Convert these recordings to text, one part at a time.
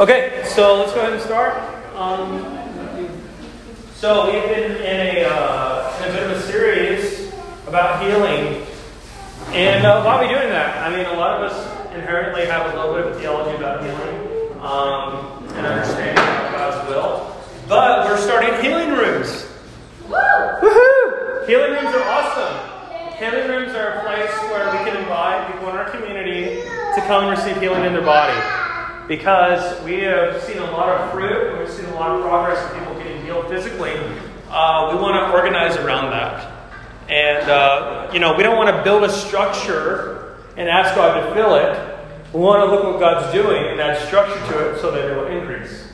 Okay, so let's go ahead and start. Um, so we've been in a, uh, in a bit of a series about healing, and uh, why are we doing that? I mean, a lot of us inherently have a little bit of a theology about healing um, and understanding God's will, but we're starting healing rooms. Healing rooms are awesome. Healing rooms are a place where we can invite people in our community to come and receive healing in their body because we have seen a lot of fruit, we've seen a lot of progress in people getting healed physically. Uh, we want to organize around that. And, uh, you know, we don't want to build a structure and ask God to fill it. We want to look at what God's doing and add structure to it so that it will increase.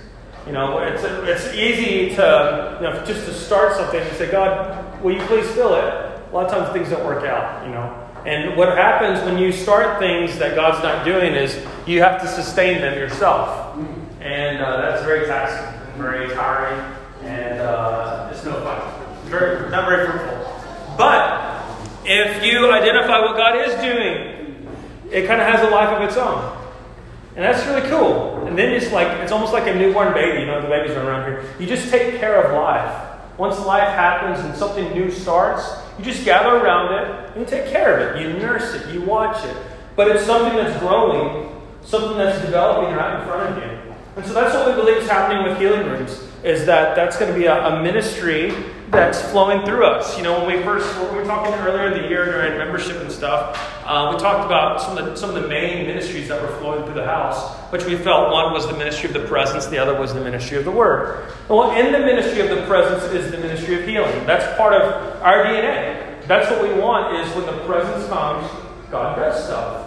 You know, it's, it's easy to, you know, just to start something and say, God, will you please fill it? A lot of times things don't work out, you know. And what happens when you start things that God's not doing is you have to sustain them yourself. And uh, that's very taxing very tiring, and uh, it's no fun. Very, not very fruitful. But if you identify what God is doing, it kind of has a life of its own. And that's really cool. And then it's like, it's almost like a newborn baby. You know, the babies are around here. You just take care of life. Once life happens and something new starts, you just gather around it and you take care of it. You nurse it, you watch it. But it's something that's growing, something that's developing right in front of you. And so that's what we believe is happening with healing rooms, is that that's going to be a, a ministry that's flowing through us. You know, when we first when we were talking earlier in the year during membership and stuff, uh, we talked about some of, the, some of the main ministries that were flowing through the house, which we felt one was the ministry of the presence, the other was the ministry of the word. Well, in the ministry of the presence is the ministry of healing. That's part of our DNA. That's what we want is when the presence comes, God does stuff.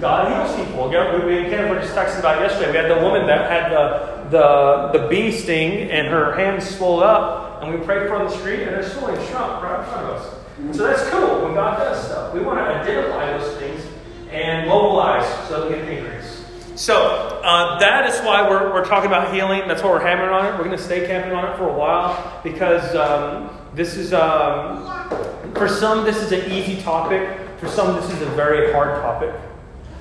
God heals people. We, we kind of were just texting about yesterday. We had the woman that had the, the, the bee sting and her hands swelled up, and we prayed for on the street, and her swelling shrunk right in front of us. So that's cool when God does stuff. We want to identify those things and mobilize so that we can increase. So uh, that is why we're, we're talking about healing. That's why we're hammering on it. We're going to stay camping on it for a while because um, this is, um, for some, this is an easy topic. For some, this is a very hard topic.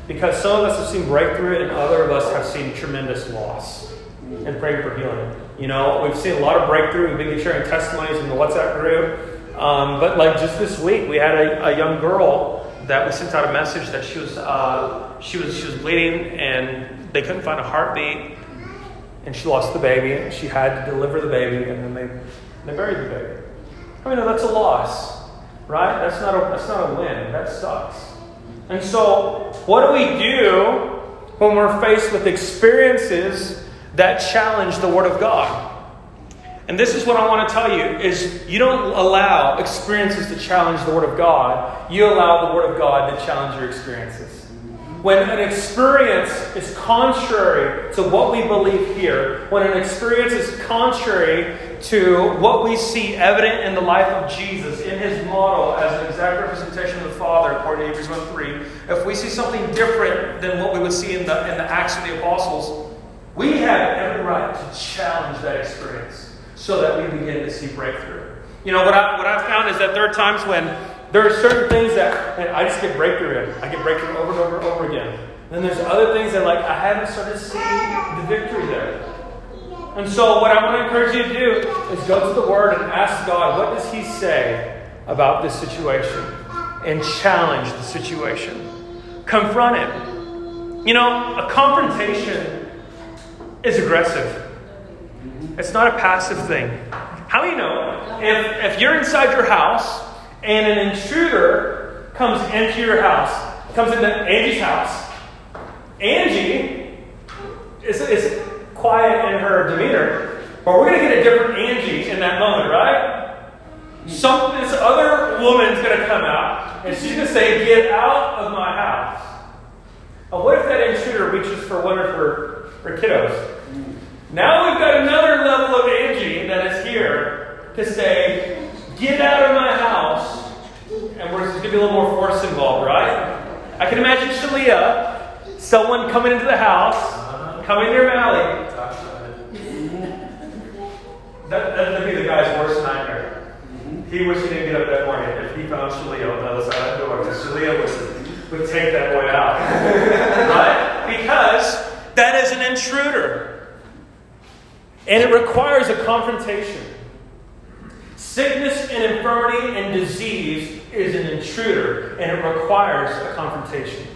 Because some of us have seen breakthrough and other of us have seen tremendous loss and praying for healing. You know, we've seen a lot of breakthrough. We've been sharing testimonies in the WhatsApp group. Um, but like just this week, we had a, a, young girl that we sent out a message that she was uh, she was she was bleeding and they couldn't find a heartbeat, and she lost the baby. And she had to deliver the baby, and then they they buried the baby. I mean, that's a loss, right? That's not a that's not a win. That sucks. And so, what do we do when we're faced with experiences that challenge the Word of God? And this is what I want to tell you is you don't allow experiences to challenge the Word of God. You allow the Word of God to challenge your experiences. When an experience is contrary to what we believe here, when an experience is contrary to what we see evident in the life of Jesus, in his model as an exact representation of the Father, according to Hebrews 1 3, if we see something different than what we would see in the, in the Acts of the Apostles, we have every right to challenge that experience so that we begin to see breakthrough. You know, what I, what I've found is that there are times when there are certain things that man, I just get breakthrough in. I get breakthrough over and over and over again. And then there's other things that like I haven't started seeing the victory there. And so what I want to encourage you to do is go to the Word and ask God, what does He say about this situation? And challenge the situation. Confront it. You know, a confrontation is aggressive. It's not a passive thing. How do you know? If, if you're inside your house and an intruder comes into your house, comes into Angie's house, Angie is, is quiet in her demeanor, but we're going to get a different Angie in that moment, right? Some, this other woman's going to come out, and she's going to say, Get out of my house. Now, what if that intruder reaches for one of her, her kiddos? Now we've got another level of Angie that is here to say, Get out of my house. And we're going to be a little more force involved, right? I can imagine Shalia, someone coming into the house, uh-huh. coming near Mally. That, that'd be the guy's worst nightmare. Mm-hmm. he wished he didn't get up that morning if he found Shalia on the other side of the door, because Shalia would, would take that boy out. right? Because that is an intruder. And it requires a confrontation. Sickness and infirmity and disease is an intruder, and it requires a confrontation.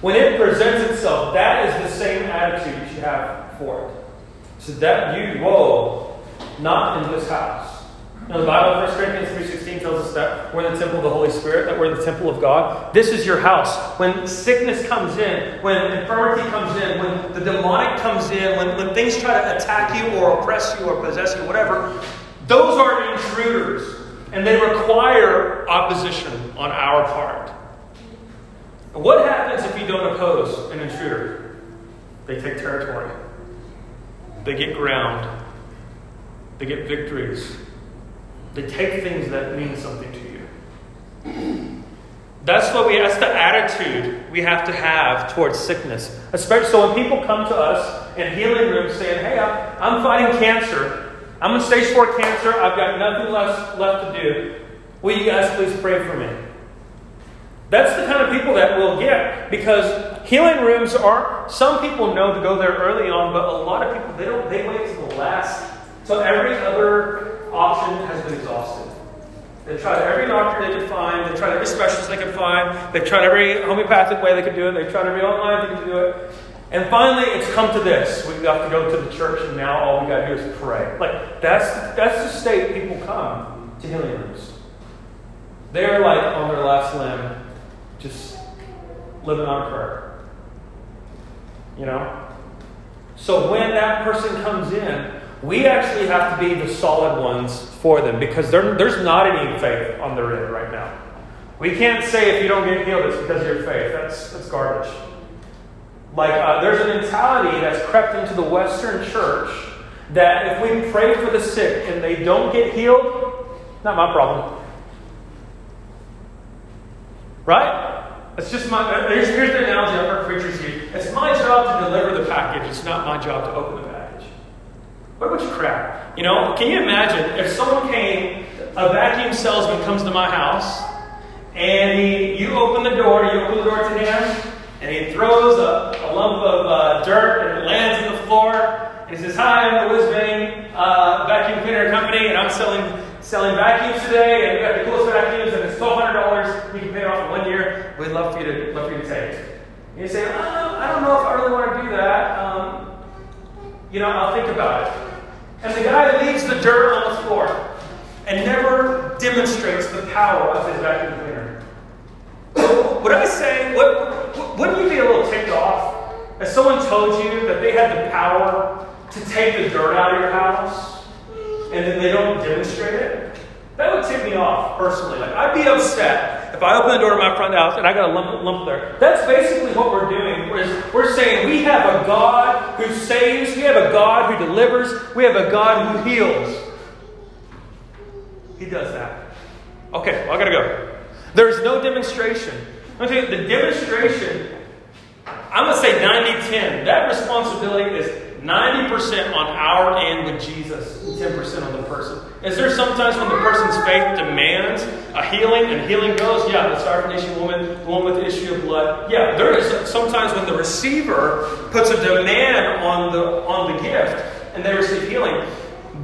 When it presents itself, that is the same attitude you should have for it. So that you, whoa, not in this house. Now the Bible, 1 Corinthians 3.16 tells us that we're the temple of the Holy Spirit, that we're the temple of God. This is your house. When sickness comes in, when infirmity comes in, when the demonic comes in, when, when things try to attack you or oppress you or possess you, whatever, those are intruders. And they require opposition on our part. What happens if you don't oppose an intruder? They take territory, they get ground, they get victories, they take things that mean something to you. That's what we that's the attitude we have to have towards sickness. Especially so when people come to us in healing rooms saying, Hey, I'm, fighting cancer. I'm in stage four cancer. I've got nothing left left to do. Will you guys please pray for me? That's the kind of people that we'll get because healing rooms are some people know to go there early on, but a lot of people they don't they wait till the last till every other option has been exhausted. They tried every doctor they could find, they tried every specialist they could find, they tried every homeopathic way they could do it, they tried every online they could do it. And finally, it's come to this. We have got to go to the church, and now all we got to do is pray. Like, that's, that's the state people come to healing rooms. They're like on their last limb, just living on prayer. You know? So when that person comes in, we actually have to be the solid ones for them because there's not any faith on their end right now. We can't say if you don't get healed, it's because of your faith. That's, that's garbage. Like, uh, there's a mentality that's crept into the Western church that if we pray for the sick and they don't get healed, not my problem. Right? It's just my. Here's, here's the analogy I've heard preachers use. It's my job to deliver the package. It's not my job to open the package. What about you crap? You know, can you imagine if someone came, a vacuum salesman comes to my house, and he, you open the door, you open the door to him, and he throws a, a lump of uh, dirt and it lands on the floor, and he says, "Hi, I'm the Whiz uh, vacuum cleaner company, and I'm selling selling vacuums today, and we got the coolest vacuums, and it's twelve hundred dollars. You can pay it off in one year. We'd love for you to love for you to take." And you say, oh, "I don't know if I really want to do that. Um, you know, I'll think about it." And the guy leaves the dirt on the floor and never demonstrates the power of his vacuum cleaner. Would I say, what, wouldn't you be a little ticked off if someone told you that they had the power to take the dirt out of your house and then they don't demonstrate it, that would tick me off personally. Like I'd be upset if I open the door to my front house and I got a lump, lump there. That's basically what we're doing. We're, we're saying we have a God who saves, we have a God who delivers, we have a God who heals. He does that. Okay, well, I gotta go. There's no demonstration. I'm tell you, the demonstration, I'm gonna say 90 10. That responsibility is 90% on our end with Jesus, 10% on the person. Is there sometimes when the person's faith demands a healing and healing goes? Yeah, the starvation woman, the one with the issue of blood. Yeah, there is sometimes when the receiver puts a demand on the on the gift and they receive healing.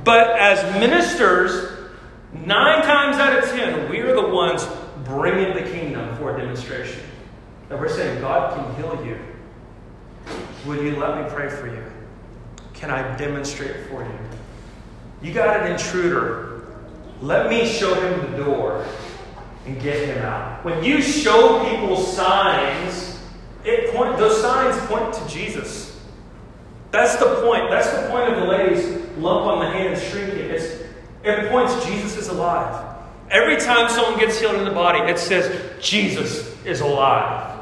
But as ministers, nine times out of ten, we are the ones bringing the kingdom for a demonstration. And we're saying, God can heal you. Will you let me pray for you? can I demonstrate for you? You got an intruder. Let me show him the door and get him out. When you show people signs, it point, those signs point to Jesus. That's the point. That's the point of the lady's lump on the hand shrinking. It's, it points Jesus is alive. Every time someone gets healed in the body, it says Jesus is alive.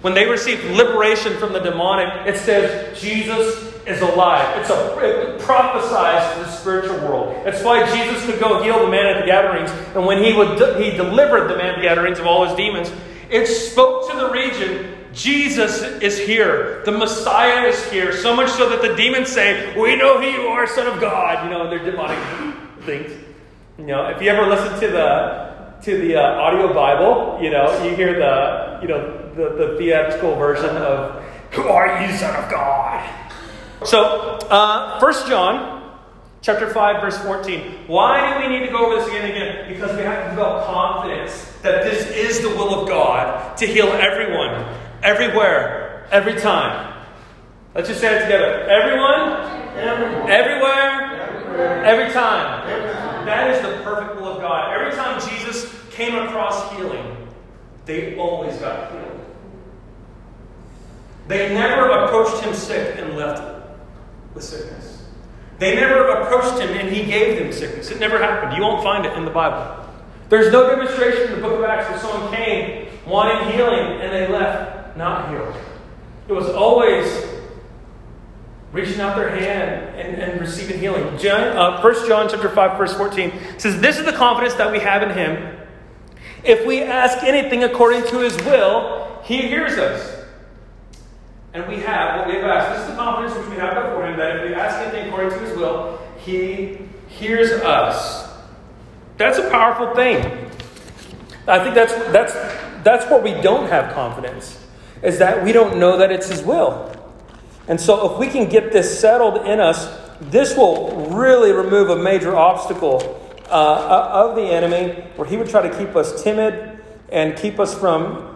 When they receive liberation from the demonic, it says Jesus is alive. It's a, it prophesies to the spiritual world. That's why Jesus could go heal the man at the Gadarenes, and when he would he delivered the man at the Gadarenes of all his demons, it spoke to the region. Jesus is here. The Messiah is here. So much so that the demons say, "We know who you are, Son of God." You know, their demonic things. You know, if you ever listen to the to the uh, audio Bible, you know, you hear the you know the, the theatrical version of "Who are you, Son of God?" So, uh, 1 John chapter 5, verse 14. Why do we need to go over this again and again? Because we have to develop confidence that this is the will of God to heal everyone, everywhere, every time. Let's just say it together. Everyone, everywhere, everywhere every time. That is the perfect will of God. Every time Jesus came across healing, they always got healed. They never approached him sick and left with sickness. They never approached him and he gave them sickness. It never happened. You won't find it in the Bible. There's no demonstration in the book of Acts where someone came wanting healing and they left not healed. It was always reaching out their hand and, and receiving healing. John, uh, 1 John chapter 5, verse 14 says, This is the confidence that we have in him. If we ask anything according to his will, he hears us. And we have what we have asked. This is the confidence which we have before him that if we ask anything according to his will, he hears us. That's a powerful thing. I think that's that's that's where we don't have confidence, is that we don't know that it's his will. And so if we can get this settled in us, this will really remove a major obstacle uh, uh of the enemy, where he would try to keep us timid and keep us from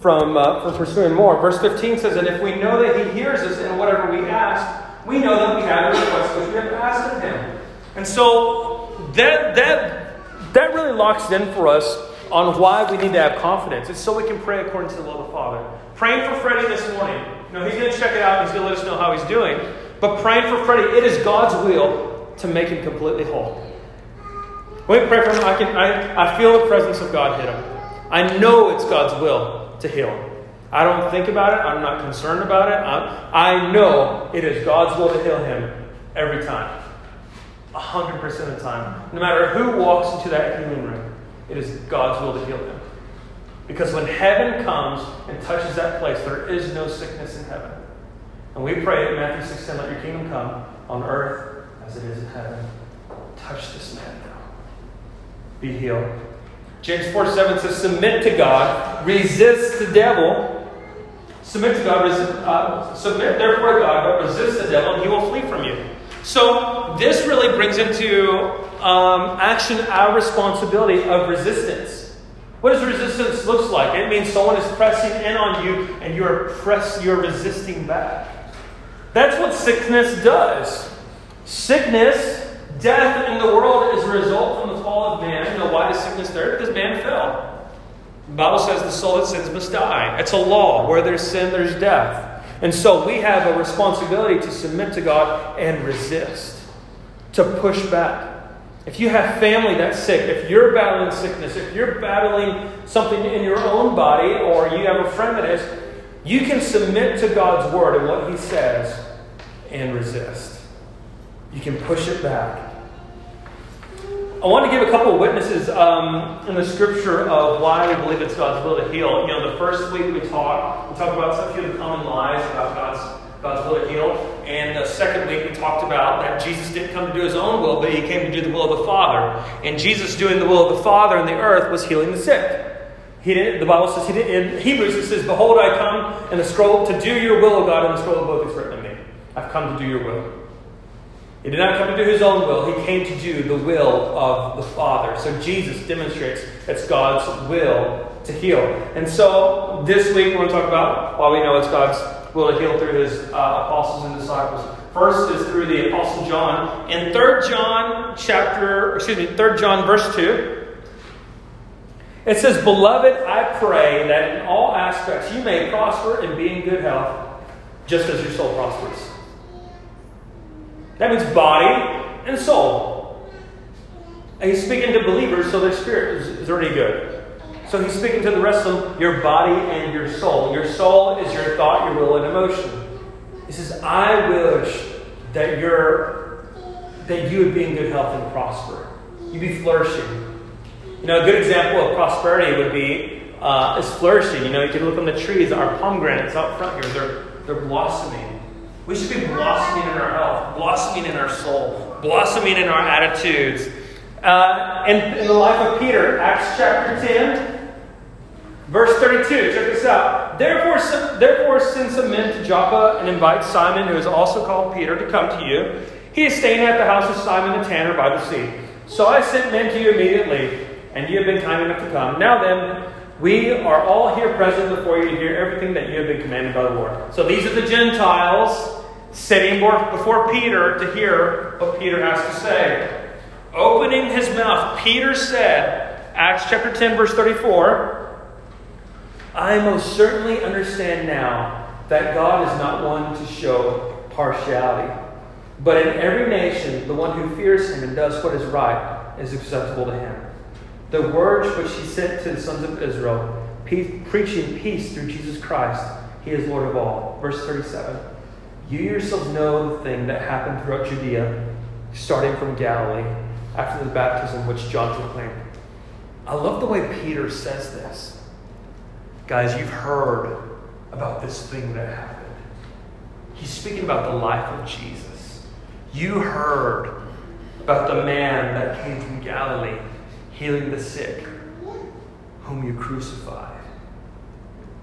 from, uh, from pursuing more. Verse 15 says that if we know that He hears us in whatever we ask, we know that we have the request which we have asked of Him. And so that, that, that really locks in for us on why we need to have confidence. It's so we can pray according to the will of the Father. Praying for Freddie this morning. You know, he's going to check it out. He's going to let us know how he's doing. But praying for Freddie, it is God's will to make him completely whole. When we pray for him, I, can, I, I feel the presence of God hit him. I know it's God's will to heal. I don't think about it. I'm not concerned about it. I'm, i know it is God's will to heal him every time. 100% of the time. No matter who walks into that healing room, it is God's will to heal them. Because when heaven comes and touches that place, there is no sickness in heaven. And we pray in Matthew 16, let your kingdom come on earth as it is in heaven. Touch this man now. Be healed. James 4 7 says, Submit to God, resist the devil. Submit to God, resist, uh, submit therefore to God, but resist the devil, and he will flee from you. So, this really brings into um, action our responsibility of resistance. What does resistance look like? It means someone is pressing in on you and you're press, you're resisting back. That's what sickness does. Sickness Death in the world is a result fall of man. Know, why is sickness there? Because man fell. The Bible says the soul that sins must die. It's a law. Where there's sin, there's death. And so we have a responsibility to submit to God and resist, to push back. If you have family that's sick, if you're battling sickness, if you're battling something in your own body, or you have a friend that is, you can submit to God's word and what He says and resist. You can push it back. I want to give a couple of witnesses um, in the scripture of why we believe it's God's will to heal. You know, the first week we talked, we talked about a few of the common lies about God's God's will to heal. And the second week we talked about that Jesus didn't come to do his own will, but he came to do the will of the Father. And Jesus doing the will of the Father in the earth was healing the sick. He didn't, the Bible says he didn't, in Hebrews it says, Behold, I come in the scroll to do your will, O God, and the scroll of book is written of me. I've come to do your will. He did not come to do his own will, he came to do the will of the Father. So Jesus demonstrates it's God's will to heal. And so this week we're going to talk about why we know it's God's will to heal through his uh, apostles and disciples. First is through the apostle John. In 3 John chapter, excuse me, 3 John verse 2, it says, Beloved, I pray that in all aspects you may prosper and be in good health, just as your soul prospers. That means body and soul. And he's speaking to believers, so their spirit is, is already good. So he's speaking to the rest of them, your body and your soul. Your soul is your thought, your will, and emotion. He says, I wish that you're that you would be in good health and prosper. You'd be flourishing. You know, a good example of prosperity would be uh, is flourishing. You know, you can look on the trees, our pomegranates out front here, they're, they're blossoming. We should be blossoming in our health, blossoming in our soul, blossoming in our attitudes, Uh, in, in the life of Peter, Acts chapter 10, verse 32. Check this out. Therefore, therefore send some men to Joppa and invite Simon, who is also called Peter, to come to you. He is staying at the house of Simon the tanner by the sea. So I sent men to you immediately, and you have been kind enough to come. Now then, we are all here present before you to hear everything that you have been commanded by the Lord. So these are the Gentiles sitting before Peter to hear what Peter has to say. Opening his mouth, Peter said, Acts chapter 10, verse 34, I most certainly understand now that God is not one to show partiality. But in every nation, the one who fears him and does what is right is acceptable to him. The words which he sent to the sons of Israel, preaching peace through Jesus Christ, he is Lord of all. Verse 37 You yourselves know the thing that happened throughout Judea, starting from Galilee, after the baptism which John proclaimed. I love the way Peter says this. Guys, you've heard about this thing that happened. He's speaking about the life of Jesus. You heard about the man that came from Galilee healing the sick, whom you crucified.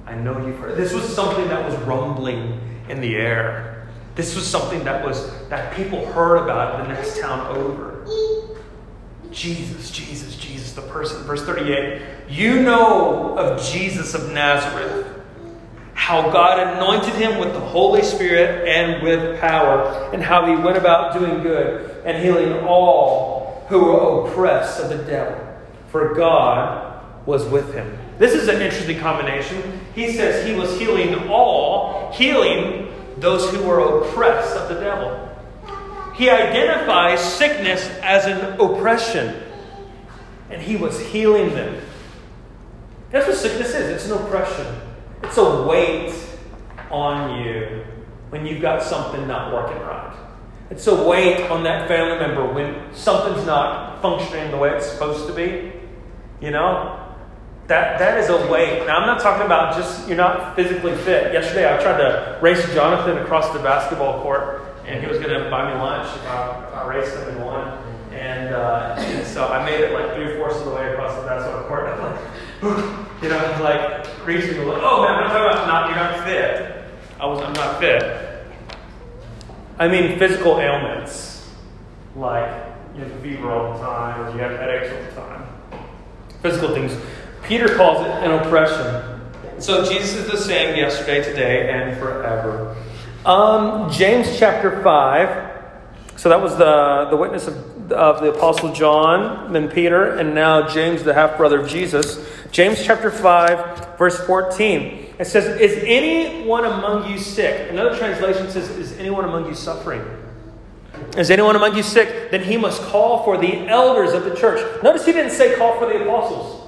I know you've heard. This was something that was rumbling in the air. This was something that was that people heard about the next town over. Jesus, Jesus, Jesus, the person. Verse 38 You know of Jesus of Nazareth, how God anointed him with the Holy Spirit and with power, and how he went about doing good and healing all who were oppressed of the devil for God was with him. This is an interesting combination. He says he was healing all, healing those who were oppressed of the devil. He identifies sickness as an oppression, and he was healing them. That's what sickness is it's an oppression, it's a weight on you when you've got something not working right. It's a weight on that family member when something's not functioning the way it's supposed to be. You know? That, that is a weight. Now, I'm not talking about just you're not physically fit. Yesterday, I tried to race Jonathan across the basketball court, and he was going to buy me lunch if I, I raced him and won. And, uh, and, so I made it like three fourths of the way across the basketball court. I'm like, you know, like reaching, like, oh man, I'm not talking about not, you're not fit. I was, I'm not fit. I mean, physical ailments, like you have fever all the time, or you have headaches all the time physical things. Peter calls it an oppression. So Jesus is the same yesterday, today, and forever. Um, James chapter 5. So that was the, the witness of, of the Apostle John, then Peter, and now James, the half brother of Jesus. James chapter 5, verse 14. It says, Is anyone among you sick? Another translation says, Is anyone among you suffering? Is anyone among you sick? Then he must call for the elders of the church. Notice he didn't say call for the apostles.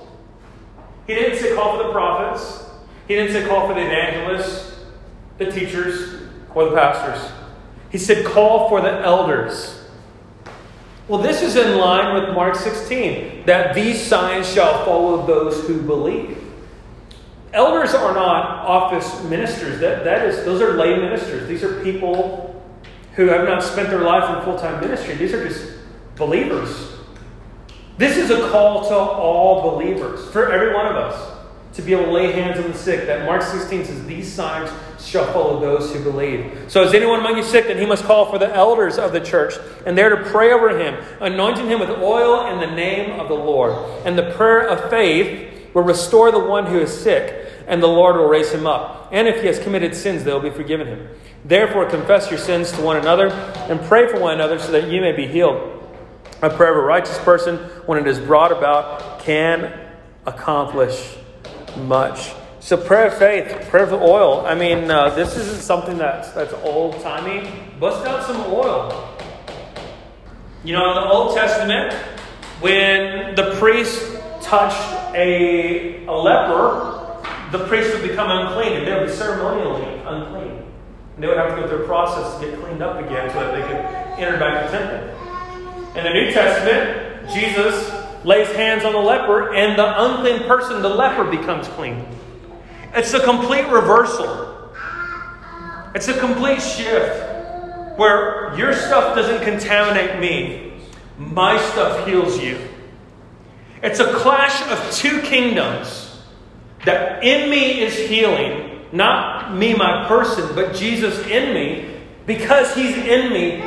He didn't say call for the prophets. He didn't say call for the evangelists, the teachers, or the pastors. He said call for the elders. Well, this is in line with Mark 16 that these signs shall follow those who believe. Elders are not office ministers. That, that is, those are lay ministers. These are people who have not spent their life in full time ministry. These are just believers. This is a call to all believers, for every one of us, to be able to lay hands on the sick. That Mark 16 says, These signs shall follow those who believe. So, is anyone among you sick? Then he must call for the elders of the church, and they're to pray over him, anointing him with oil in the name of the Lord. And the prayer of faith will restore the one who is sick, and the Lord will raise him up. And if he has committed sins, they will be forgiven him. Therefore, confess your sins to one another and pray for one another so that you may be healed. A prayer of a righteous person, when it is brought about, can accomplish much. So, prayer of faith, prayer of oil. I mean, uh, this isn't something that's, that's old timey. Bust out some oil. You know, in the Old Testament, when the priest touched a, a leper, the priest would become unclean and they would be ceremonially unclean. And they would have to go through a process to get cleaned up again so that they could enter back the temple. In the New Testament, Jesus lays hands on the leper, and the unclean person, the leper, becomes clean. It's a complete reversal. It's a complete shift where your stuff doesn't contaminate me. my stuff heals you. It's a clash of two kingdoms that in me is healing, not me, my person, but Jesus in me. Because he's in me,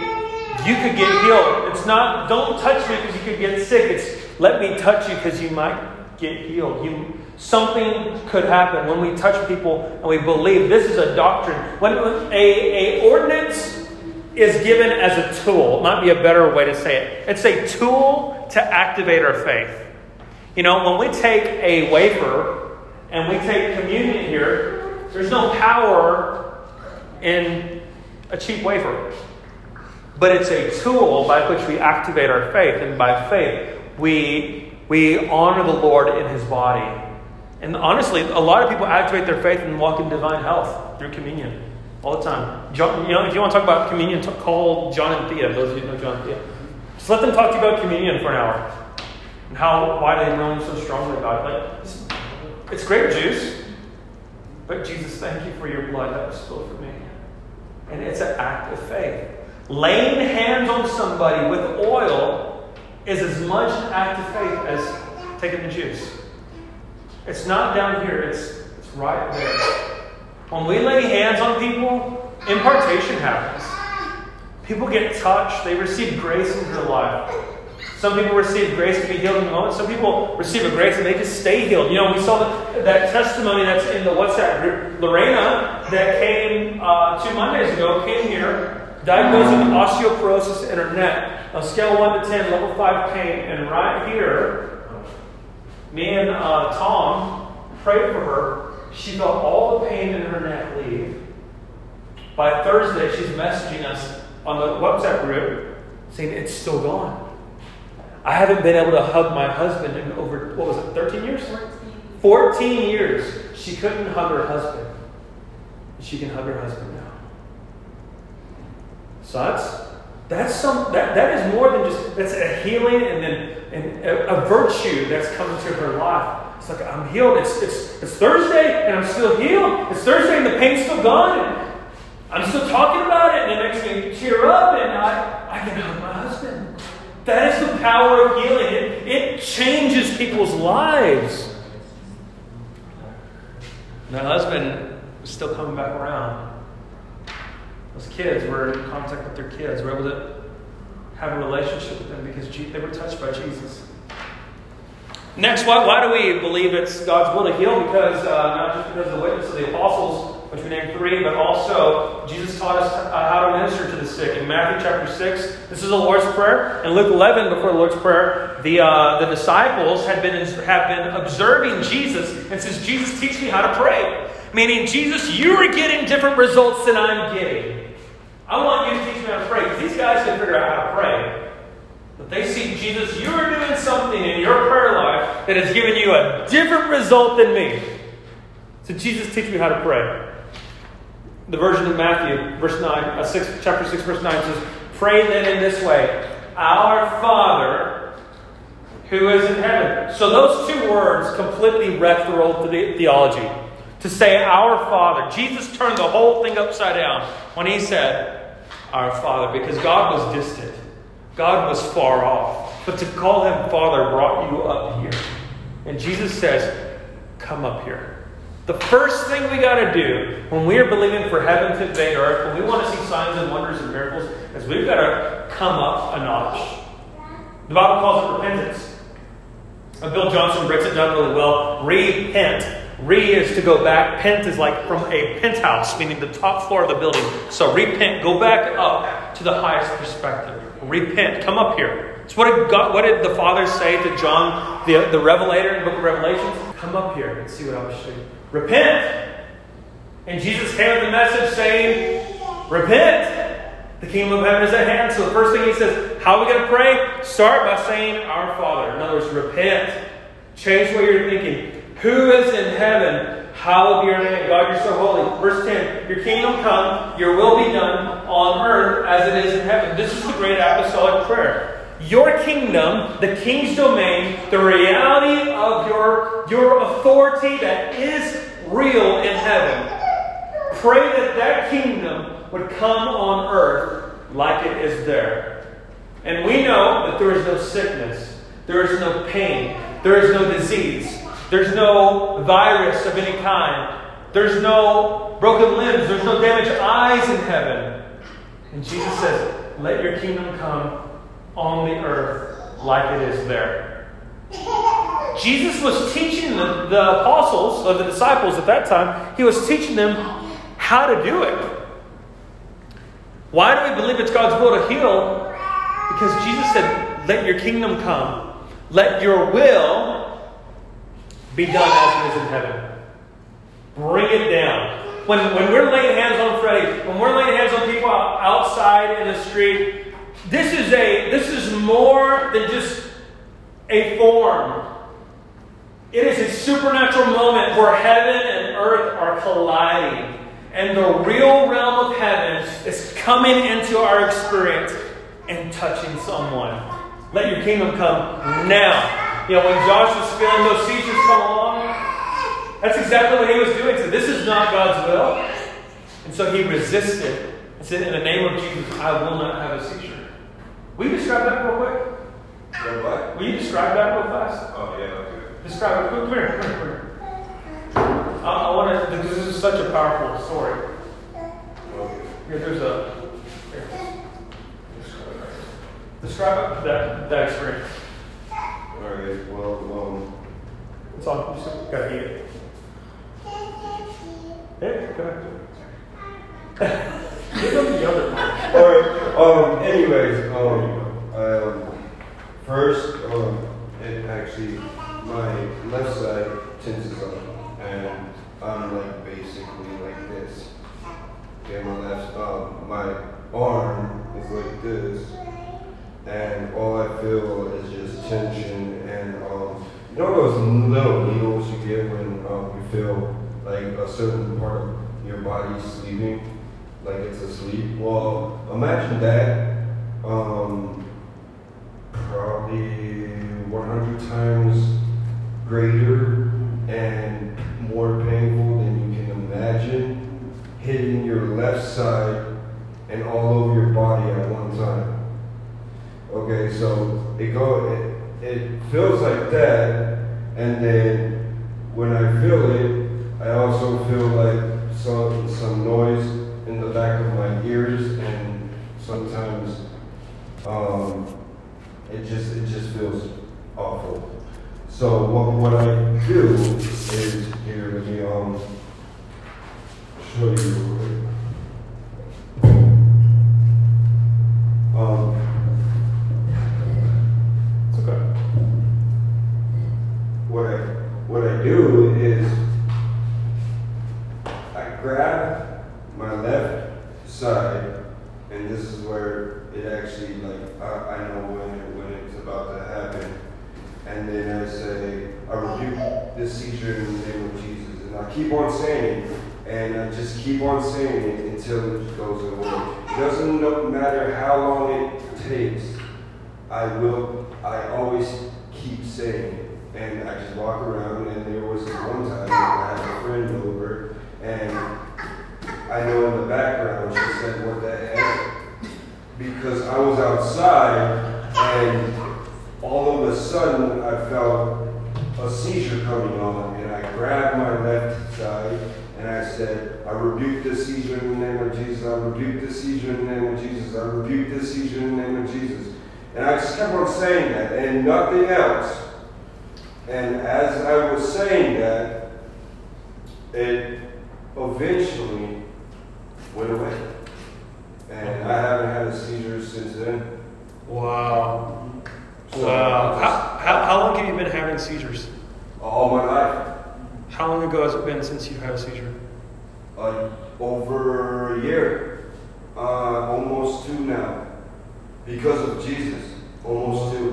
you could get healed. It's not, don't touch me because you could get sick. It's let me touch you because you might get healed. You, something could happen when we touch people and we believe this is a doctrine. When a, a ordinance is given as a tool, might be a better way to say it. It's a tool to activate our faith. You know, when we take a wafer and we take communion here, there's no power in a cheap wafer. But it's a tool by which we activate our faith, and by faith, we, we honor the Lord in His body. And honestly, a lot of people activate their faith and walk in divine health through communion all the time. John, you know, if you want to talk about communion, call John and Thea. Those of you who know John and Thea. Just let them talk to you about communion for an hour and how why they grown so strongly about it. Like, it's, it's grape juice, but Jesus, thank you for your blood that was spilled for me. And it's an act of faith. Laying hands on somebody with oil is as much an act of faith as taking the juice. It's not down here, it's, it's right there. When we lay hands on people, impartation happens. People get touched, they receive grace into their life. Some people receive grace to be healed in the moment. Some people receive a grace and they just stay healed. You know, we saw that, that testimony that's in the WhatsApp group. Lorena, that came uh, two Mondays ago, came here, diagnosed with osteoporosis in her neck. On scale 1 to 10, level 5 pain. And right here, me and uh, Tom prayed for her. She felt all the pain in her neck leave. By Thursday, she's messaging us on the WhatsApp group saying it's still gone. I haven't been able to hug my husband in over, what was it, 13 years? 14. 14 years. She couldn't hug her husband. She can hug her husband now. So that's that's some that, that is more than just that's a healing and then and a, a virtue that's coming to her life. It's like I'm healed. It's it's it's Thursday and I'm still healed. It's Thursday and the pain's still gone. I'm still talking about it and it makes me cheer up and I, I can hug my husband. That is the power of healing. It, it changes people's lives. My husband is still coming back around. Those kids were in contact with their kids. We're able to have a relationship with them because they were touched by Jesus. Next, why, why do we believe it's God's will to heal? Because uh, not just because of the witness of the apostles, which we named three, but also Jesus taught us uh, how to minister to the sick. In Matthew chapter 6, this is the Lord's Prayer. In Luke 11, before the Lord's Prayer, the, uh, the disciples had been, have been observing Jesus and says, Jesus, teach me how to pray. Meaning, Jesus, you are getting different results than I'm getting. I want you to teach me how to pray. These guys can figure out how to pray. But they see, Jesus, you are doing something in your prayer life that has given you a different result than me. So, Jesus, teach me how to pray the version of Matthew, verse 9, uh, 6, chapter 6, verse 9 says, Pray then in this way Our Father who is in heaven. So those two words completely wreck the old theology. To say our Father. Jesus turned the whole thing upside down when he said, Our Father, because God was distant. God was far off. But to call him Father brought you up here. And Jesus says, Come up here. The first thing we got to do when we are believing for heaven to invade earth, when we want to see signs and wonders and miracles, is we've got to come up a notch. The Bible calls it repentance. Bill Johnson breaks it down really well. Repent. Re is to go back. Pent is like from a penthouse, meaning the top floor of the building. So repent. Go back up to the highest perspective. Repent. Come up here. So what did, God, what did the Father say to John, the, the Revelator in the book of Revelations? Come up here and see what I will show you. Repent. And Jesus came with the message saying, Repent. The kingdom of heaven is at hand. So the first thing he says, How are we going to pray? Start by saying, Our Father. In other words, repent. Change what you're thinking. Who is in heaven? Hallowed be your name. God, you're so holy. Verse 10 Your kingdom come, your will be done on earth as it is in heaven. This is the great apostolic prayer. Your kingdom, the king's domain, the reality of your, your authority that is real in heaven. Pray that that kingdom would come on earth like it is there. And we know that there is no sickness, there is no pain, there is no disease, there's no virus of any kind, there's no broken limbs, there's no damaged eyes in heaven. And Jesus says, Let your kingdom come on the earth like it is there. Jesus was teaching the, the apostles, or the disciples at that time, he was teaching them how to do it. Why do we believe it's God's will to heal? Because Jesus said, Let your kingdom come, let your will be done as it is in heaven. Bring it down. When, when we're laying hands on Freddie, when we're laying hands on people outside in the street, this is a this is more than just a form. It is a supernatural moment where heaven and earth are colliding. And the real realm of heaven is coming into our experience and touching someone. Let your kingdom come now. You know, when Josh was feeling those seizures come along, that's exactly what he was doing. So this is not God's will. And so he resisted and said, In the name of Jesus, I will not have a seizure. Will you describe that real quick? Yeah, what? Will you describe that real fast? Oh, yeah, okay. Describe it. Come here, come here, come here. I, I want to, because this is such a powerful story. Okay. Here, there's a. Here. Describe that, that experience. Alright, well, um, It's on. You still gotta eat it. Hey, come on. Give them the other part. Alright, um, anyways, um, um, first, um, it actually, my left side tenses up, and I'm like basically like this. Okay, my left, um, my arm is like this, and all I feel is just tension and, um, you know those little needles you get when, um, you feel like a certain part of your body's sleeping? like it's asleep. Well, imagine that um, probably 100 times greater and more painful than you can imagine, hitting your left side and all over your body at one time. Okay, so it go it, it feels like that, and then when I feel it, I also feel like some some noise in the back of my ears, and sometimes um, it just it just feels awful. So what what I do is here. Let me um show you. real quick. Um, It's okay. what I what I do is I grab my left side, and this is where it actually like I, I know when it, when it's about to happen, and then I say I rebuke this seizure in the name of Jesus, and I keep on saying and I just keep on saying it until it goes away. It doesn't no matter how long it takes. I will. I always keep saying it. And I just walk around, and there was one time I had a friend over, and I know in the background she said, What the heck? Because I was outside, and all of a sudden I felt a seizure coming on, and I grabbed my left I said, I rebuke this seizure in the name of Jesus, I rebuke this seizure in the name of Jesus, I rebuke this seizure in the name of Jesus. And I just kept on saying that, and nothing else. And as I was saying that, it eventually went away. And I haven't had a seizure since then. Wow. So Wow. How, how, how long have you been having seizures? all my life, How long ago has it been since you've had a seizure? Uh, over a year, uh, almost two now, because of Jesus, almost two.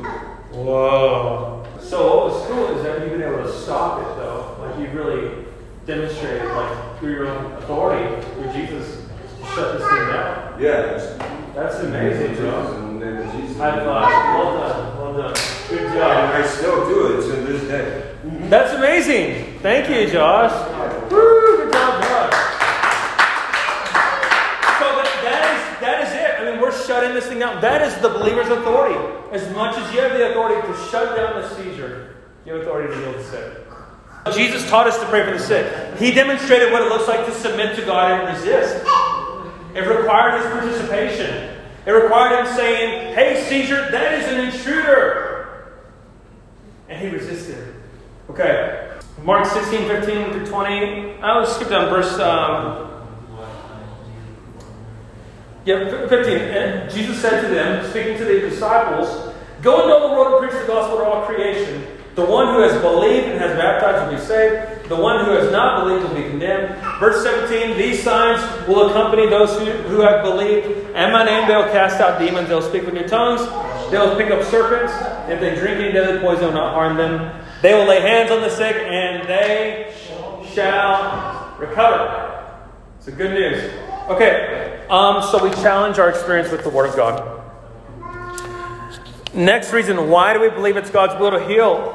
Whoa. So what was cool is that you've been able to stop it though. Like you really demonstrated like through your own authority, through Jesus, to shut this thing down. Yeah, That's amazing, Jesus, Joe. in the Jesus. High five. Well done. Well done. Good And job. I still do it to this day. That's amazing. Thank you, Josh. Woo, good job, Josh. So that, that is that is it. I mean, we're shutting this thing down. That is the believer's authority. As much as you have the authority to shut down the seizure, you have authority to heal the sick. Jesus taught us to pray for the sick. He demonstrated what it looks like to submit to God and resist. It required his participation. It required him saying, Hey, seizure, that is an intruder. And he resisted. Okay. Mark 16, 15 through 20. I will skip down verse. Um, yeah, 15. And Jesus said to them, speaking to the disciples, Go into all the world and preach the gospel to all creation. The one who has believed and has baptized will be saved. The one who has not believed will be condemned. Verse 17 These signs will accompany those who, who have believed. In my name they'll cast out demons. They'll speak with new tongues. They'll pick up serpents. If they drink any deadly poison, will not harm them. They will lay hands on the sick and they shall recover. So good news. Okay, um, so we challenge our experience with the Word of God. Next reason, why do we believe it's God's will to heal?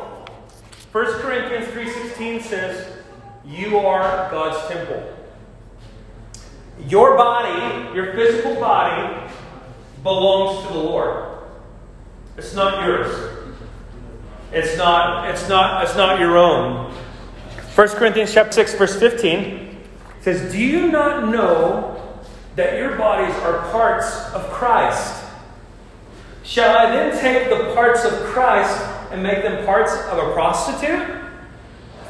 1 Corinthians 3.16 says, You are God's temple. Your body, your physical body, belongs to the Lord. It's not yours. It's not, it's not, it's not your own. 1 Corinthians chapter 6, verse 15 says, Do you not know that your bodies are parts of Christ? Shall I then take the parts of Christ and make them parts of a prostitute?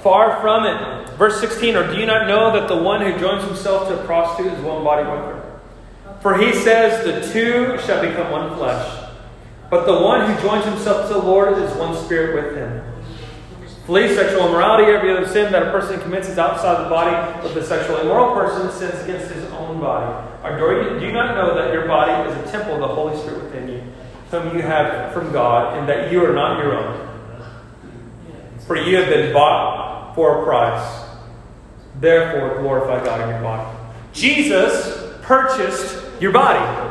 Far from it. Verse 16, or do you not know that the one who joins himself to a prostitute is one body with her? For he says, the two shall become one flesh. But the one who joins himself to the Lord is one spirit with him. Flee sexual immorality. Every other sin that a person commits is outside the body, but the sexually immoral person sins against his own body. Or do you not know that your body is a temple of the Holy Spirit within you, whom you have from God, and that you are not your own? For you have been bought for a price. Therefore, glorify God in your body. Jesus purchased your body.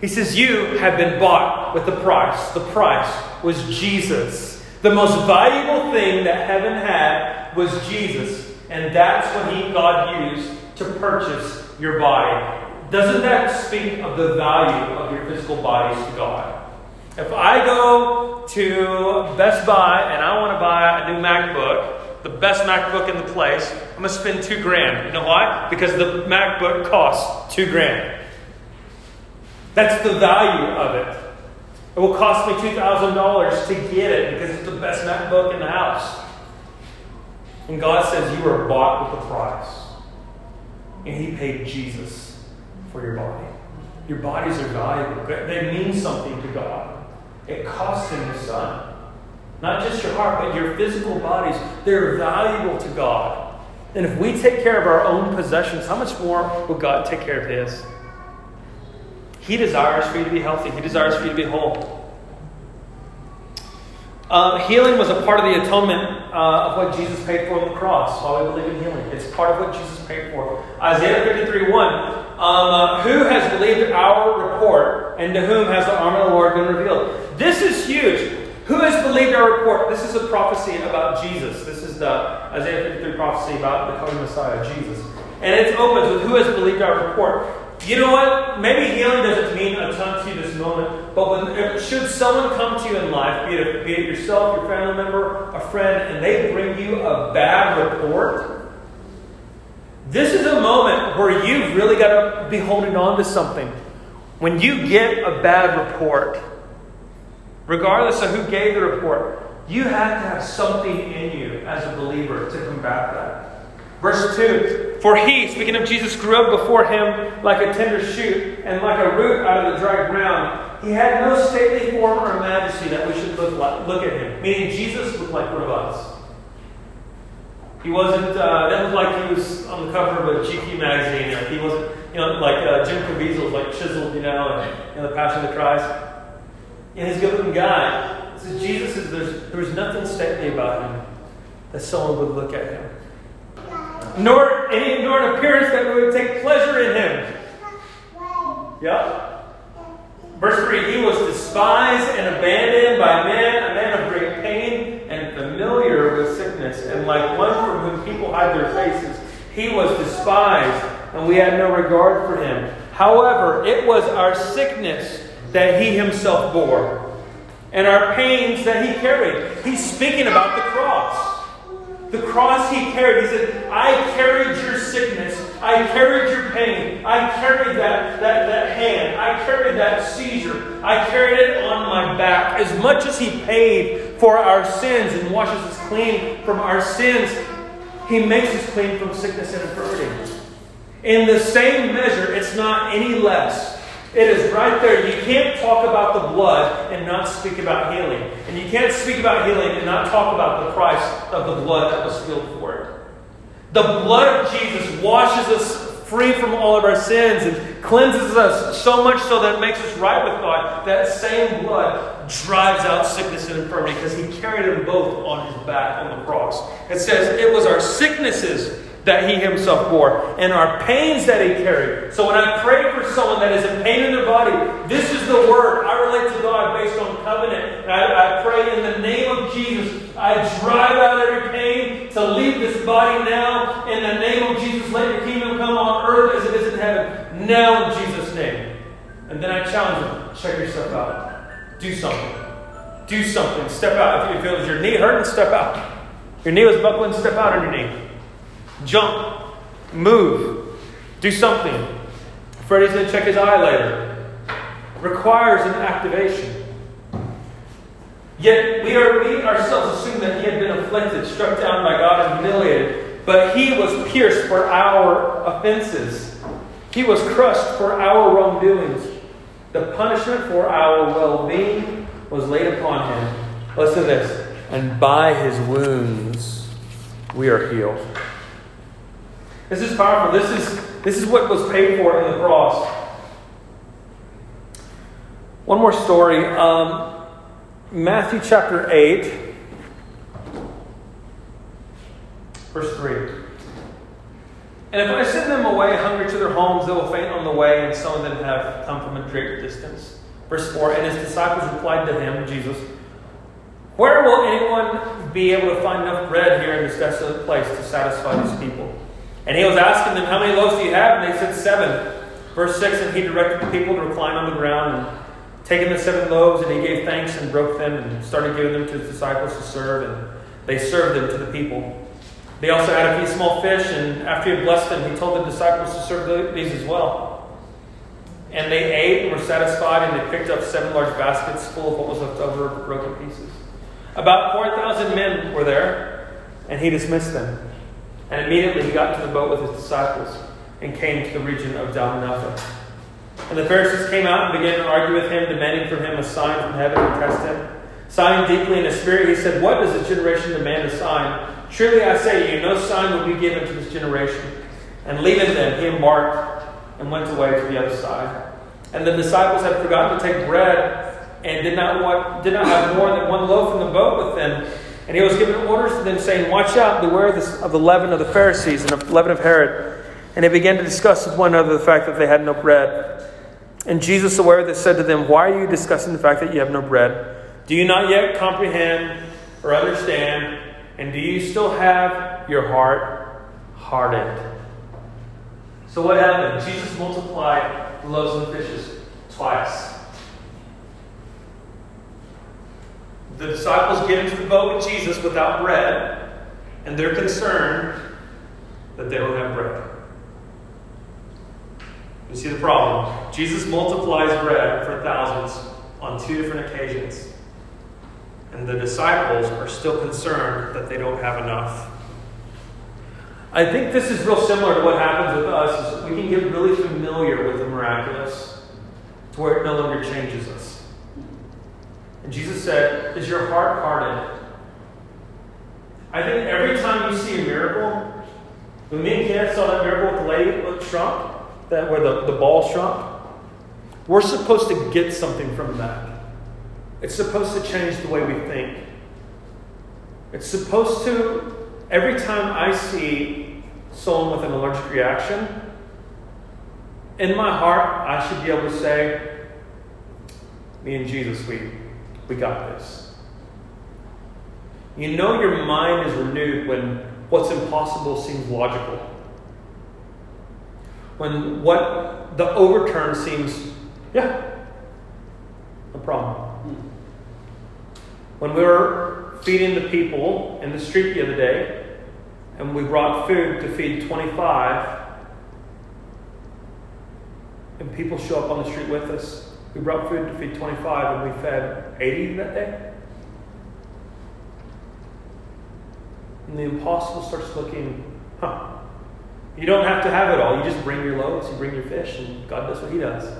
He says, You have been bought with a price. The price was Jesus. The most valuable thing that heaven had was Jesus. And that's what he, God used to purchase your body. Doesn't that speak of the value of your physical bodies to God? If I go to Best Buy and I want to buy a new MacBook, the best MacBook in the place, I'm going to spend two grand. You know why? Because the MacBook costs two grand. That's the value of it. It will cost me $2,000 to get it because it's the best MacBook in the house. And God says you are bought with a price. And He paid Jesus for your body. Your bodies are valuable, they mean something to God. It cost Him His Son. Not just your heart, but your physical bodies. They're valuable to God. And if we take care of our own possessions, how much more will God take care of His? He desires for you to be healthy, He desires for you to be whole. Uh, healing was a part of the atonement uh, of what Jesus paid for on the cross. While we believe in healing, it's part of what Jesus paid for. Isaiah 53 1. Um, uh, who has believed our report, and to whom has the arm of the Lord been revealed? This is huge. Who has believed our report? This is a prophecy about Jesus. This is the Isaiah 53 prophecy about the coming Messiah, Jesus. And it opens with who has believed our report. You know what? Maybe healing doesn't mean a ton to you this moment, but when should someone come to you in life, be it, be it yourself, your family member, a friend, and they bring you a bad report, this is a moment where you've really got to be holding on to something. When you get a bad report, regardless of who gave the report, you have to have something in you as a believer to combat that. Verse 2 For he, speaking of Jesus, grew up before him like a tender shoot and like a root out of the dry ground. He had no stately form or majesty that we should look, like, look at him. Meaning, Jesus looked like one of us. He wasn't, uh, that looked like he was on the cover of a GQ magazine. Or he wasn't, you know, like uh, Jim Caviezel, like chiseled, you know, and, the Passion of the Christ. And he's a good looking guy. So Jesus is, there's, there was nothing stately about him that someone would look at him nor, any, nor an appearance that we would take pleasure in him. Yeah. Verse 3 He was despised and abandoned by men, a man of great pain and familiar with sickness, and like one from whom people hide their faces. He was despised, and we had no regard for him. However, it was our sickness that he himself bore and our pains that he carried. He's speaking about the cross. The cross he carried. He said, I carried your sickness. I carried your pain. I carried that, that, that hand. I carried that seizure. I carried it on my back. As much as he paid for our sins and washes us clean from our sins, he makes us clean from sickness and infirmity. In the same measure, it's not any less. It is right there. You can't talk about the blood and not speak about healing. And you can't speak about healing and not talk about the price of the blood that was spilled for it. The blood of Jesus washes us free from all of our sins and cleanses us so much so that it makes us right with God. That same blood drives out sickness and infirmity because he carried them both on his back on the cross. It says it was our sicknesses that he himself bore and our pains that he carried. So when I pray for someone that is in pain in their body, this is the word. I relate to God based on covenant. And I, I pray in the name of Jesus. I drive out every pain to leave this body now. In the name of Jesus, let your kingdom come on earth as it is in heaven. Now in Jesus' name. And then I challenge them, check yourself out. Do something. Do something. Step out. If you feel your knee hurting, step out. Your knee was buckling, step out on your knee. Jump, move, do something. Freddie's going to check his eye later. Requires an activation. Yet we, are, we ourselves assume that he had been afflicted, struck down by God, and humiliated. But he was pierced for our offenses, he was crushed for our wrongdoings. The punishment for our well being was laid upon him. Listen to this. And by his wounds we are healed. This is powerful. This is, this is what was paid for in the cross. One more story. Um, Matthew chapter 8, verse 3. And if I send them away hungry to their homes, they will faint on the way, and some of them have come from a great distance. Verse 4 And his disciples replied to him, Jesus, Where will anyone be able to find enough bread here in this desolate place to satisfy these people? And he was asking them, How many loaves do you have? And they said, Seven. Verse 6 And he directed the people to recline on the ground and taking the seven loaves, and he gave thanks and broke them and started giving them to his disciples to serve, and they served them to the people. They also had a few small fish, and after he had blessed them, he told the disciples to serve these as well. And they ate and were satisfied, and they picked up seven large baskets full of what was left over, broken pieces. About 4,000 men were there, and he dismissed them. And immediately he got into the boat with his disciples and came to the region of Dalmanutha. And the Pharisees came out and began to argue with him, demanding from him a sign from heaven to test him. Sighing deeply in his spirit, he said, What does this generation demand a sign? Truly I say to you, no sign will be given to this generation. And leaving them, he embarked and went away to the other side. And the disciples had forgotten to take bread and did not, want, did not have more than one loaf in the boat with them. And he was giving orders to them, saying, Watch out, beware of the leaven of the Pharisees and the leaven of Herod. And they began to discuss with one another the fact that they had no bread. And Jesus, aware of this, said to them, Why are you discussing the fact that you have no bread? Do you not yet comprehend or understand? And do you still have your heart hardened? So what happened? Jesus multiplied the loaves and fishes twice. The disciples get into the boat with Jesus without bread, and they're concerned that they don't have bread. You see the problem? Jesus multiplies bread for thousands on two different occasions. And the disciples are still concerned that they don't have enough. I think this is real similar to what happens with us we can get really familiar with the miraculous to where it no longer changes us. Jesus said, Is your heart hardened? I think every time you see a miracle, when me and Kenneth saw that miracle with the lady that shrunk, that where the, the ball shrunk, we're supposed to get something from that. It's supposed to change the way we think. It's supposed to, every time I see someone with an allergic reaction, in my heart, I should be able to say, Me and Jesus, we, we got this. You know, your mind is renewed when what's impossible seems logical. When what the overturn seems, yeah, from. When we were feeding the people in the street the other day, and we brought food to feed 25, and people show up on the street with us. We brought food to feed 25, and we fed 80 that day. And the impossible starts looking, huh? You don't have to have it all. You just bring your loaves, you bring your fish, and God does what He does.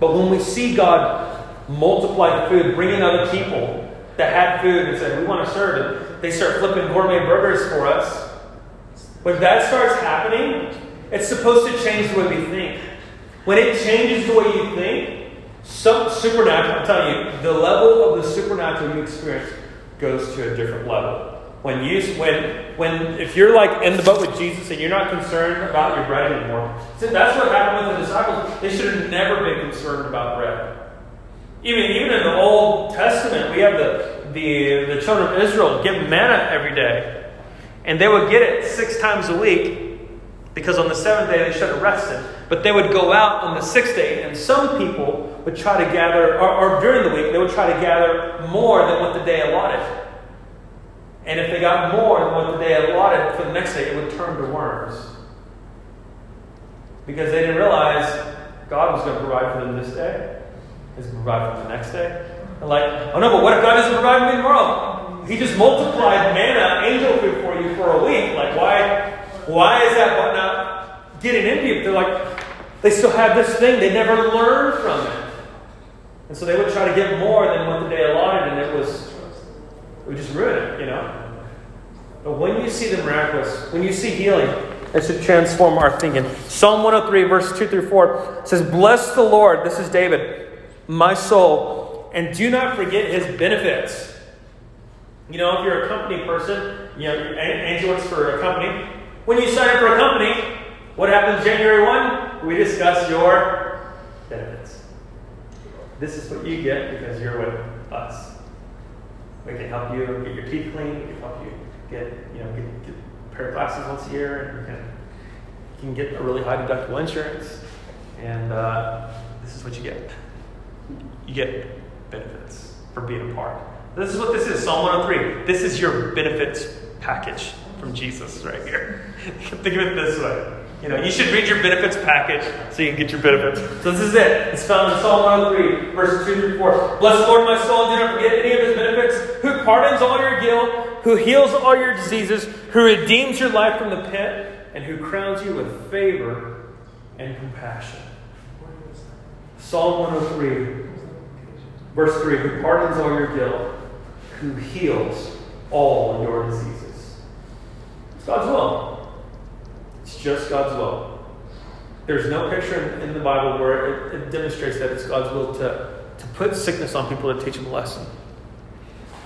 But when we see God multiply the food, bringing other people that had food and said, We want to serve it, they start flipping gourmet burgers for us. When that starts happening, it's supposed to change the way we think. When it changes the way you think, some supernatural, I'm telling you, the level of the supernatural you experience goes to a different level. When you when when if you're like in the boat with Jesus and you're not concerned about your bread anymore, see, that's what happened with the disciples. They should have never been concerned about bread. Even even in the Old Testament, we have the the the children of Israel get manna every day, and they would get it six times a week because on the seventh day they should have rested. But they would go out on the sixth day, and some people would try to gather, or, or during the week, they would try to gather more than what the day allotted. And if they got more than what the day allotted for the next day, it would turn to worms. Because they didn't realize God was going to provide for them this day, He's going to provide for them the next day. They're like, oh no, but what if God doesn't provide for me tomorrow? He just multiplied manna, angel food for you for a week. Like, why, why is that not getting into you? They're like, they still have this thing, they never learned from it. And so they would try to get more than what the day allotted, and it was it would just ruin it, you know? But when you see the miraculous, when you see healing, it should transform our thinking. Psalm 103, verse 2 through 4 says, Bless the Lord, this is David, my soul, and do not forget his benefits. You know, if you're a company person, you know, Angel works for a company. When you sign up for a company, what happens January 1? We discuss your benefits. This is what you get because you're with us. We can help you get your teeth clean. We can help you get, you know, get, get a pair of glasses once a year, and you can, you can get a really high deductible insurance. And uh, this is what you get. You get benefits for being a part. This is what this is Psalm 103. This is your benefits package from Jesus right here. Think of it this way. You know, you should read your benefits package so you can get your benefits. So this is it. It's found in Psalm 103, verses 2 through 4. Bless the Lord, my soul, do not forget any of his benefits, who pardons all your guilt, who heals all your diseases, who redeems your life from the pit, and who crowns you with favor and compassion. Psalm 103, verse 3 Who pardons all your guilt, who heals all your diseases. It's God's will. It's just God's will. There's no picture in, in the Bible where it, it, demonstrates that it's God's will to, to put sickness on people to teach them a lesson.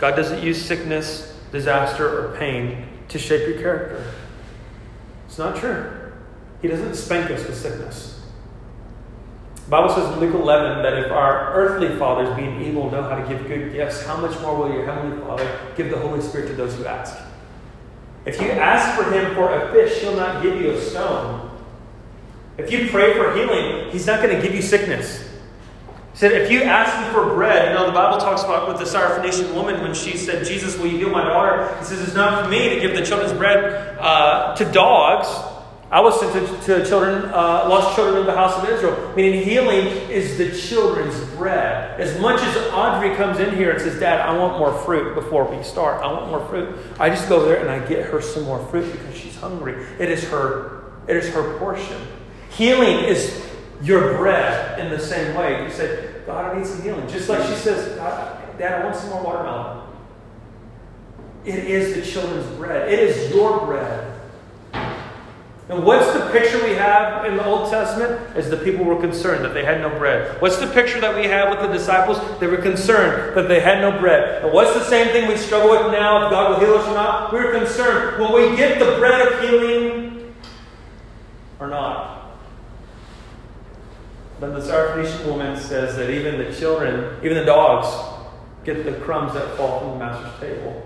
God doesn't use sickness, disaster, or pain to shape your character. It's not true. He doesn't spank us with sickness. The Bible says in Luke 11 that if our earthly fathers, being evil, know how to give good gifts, how much more will your heavenly Father give the Holy Spirit to those who ask? If you ask for him for a fish, he'll not give you a stone. If you pray for healing, he's not going to give you sickness. He said, if you ask him for bread, you know, the Bible talks about with the Syrophoenician woman when she said, Jesus, will you heal my daughter? He says, it's not for me to give the children's bread uh, to dogs. I was sent to, to children, uh, lost children of the house of Israel. Meaning healing is the children's bread. As much as Audrey comes in here and says, Dad, I want more fruit before we start. I want more fruit. I just go there and I get her some more fruit because she's hungry. It is her, it is her portion. Healing is your bread in the same way. You said, God, I need some healing. Just like she says, Dad, I want some more watermelon. It is the children's bread. It is your bread. And what's the picture we have in the Old Testament? Is the people were concerned that they had no bread. What's the picture that we have with the disciples? They were concerned that they had no bread. And what's the same thing we struggle with now if God will heal us or not? We're concerned. Will we get the bread of healing or not? Then the Syrophoenician woman says that even the children, even the dogs, get the crumbs that fall from the master's table.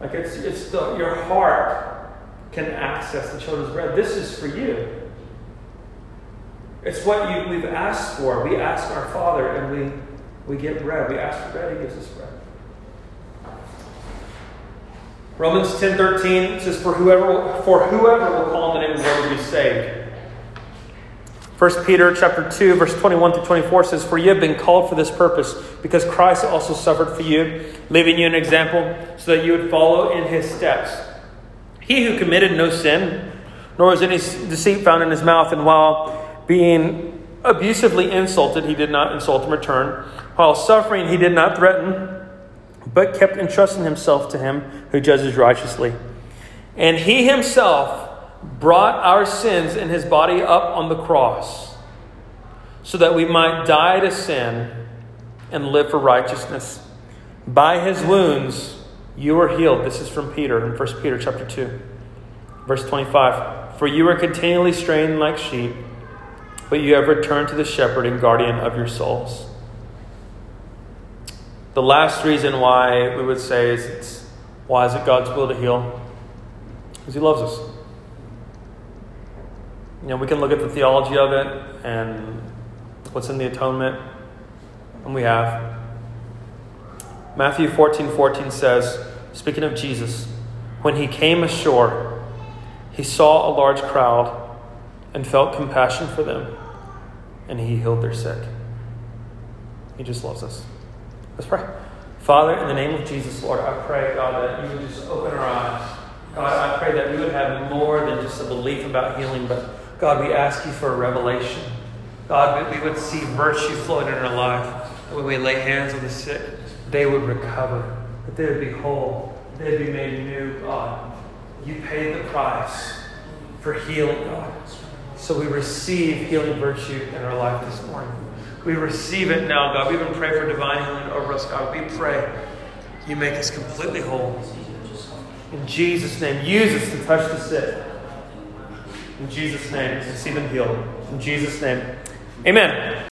Like it's, it's the, your heart can access the children's bread. This is for you. It's what you, we've asked for. We ask our Father and we We get bread. We ask for bread, He gives us bread. Romans 10 13 says, For whoever, for whoever will call on the name of the Lord will be saved. 1 Peter chapter 2, verse 21 to 24 says, For you have been called for this purpose, because Christ also suffered for you, leaving you an example, so that you would follow in his steps. He who committed no sin, nor was any deceit found in his mouth, and while being abusively insulted, he did not insult in return. While suffering, he did not threaten but kept entrusting himself to him who judges righteously. And he himself brought our sins in his body up on the cross, so that we might die to sin and live for righteousness. By his wounds you were healed. This is from Peter in 1 Peter chapter 2, verse 25. For you were continually straying like sheep, but you have returned to the shepherd and guardian of your souls. The last reason why we would say is it's why is it God's will to heal? Because He loves us. You know, we can look at the theology of it and what's in the atonement, and we have. Matthew 14 14 says, speaking of Jesus, when he came ashore, he saw a large crowd and felt compassion for them, and he healed their sick. He just loves us. Let's pray. Father, in the name of Jesus, Lord, I pray, God, that you would just open our eyes. God, I pray that we would have more than just a belief about healing, but God, we ask you for a revelation. God, we would see virtue flowing in our life. When we lay hands on the sick, they would recover, that they would be whole, they'd be made new, God. You paid the price for healing, God. So we receive healing virtue in our life this morning. We receive it now, God. We even pray for divine healing over us, God. We pray you make us completely whole. In Jesus' name, use us to touch the sick. In Jesus' name, and see them healed. In Jesus' name, amen.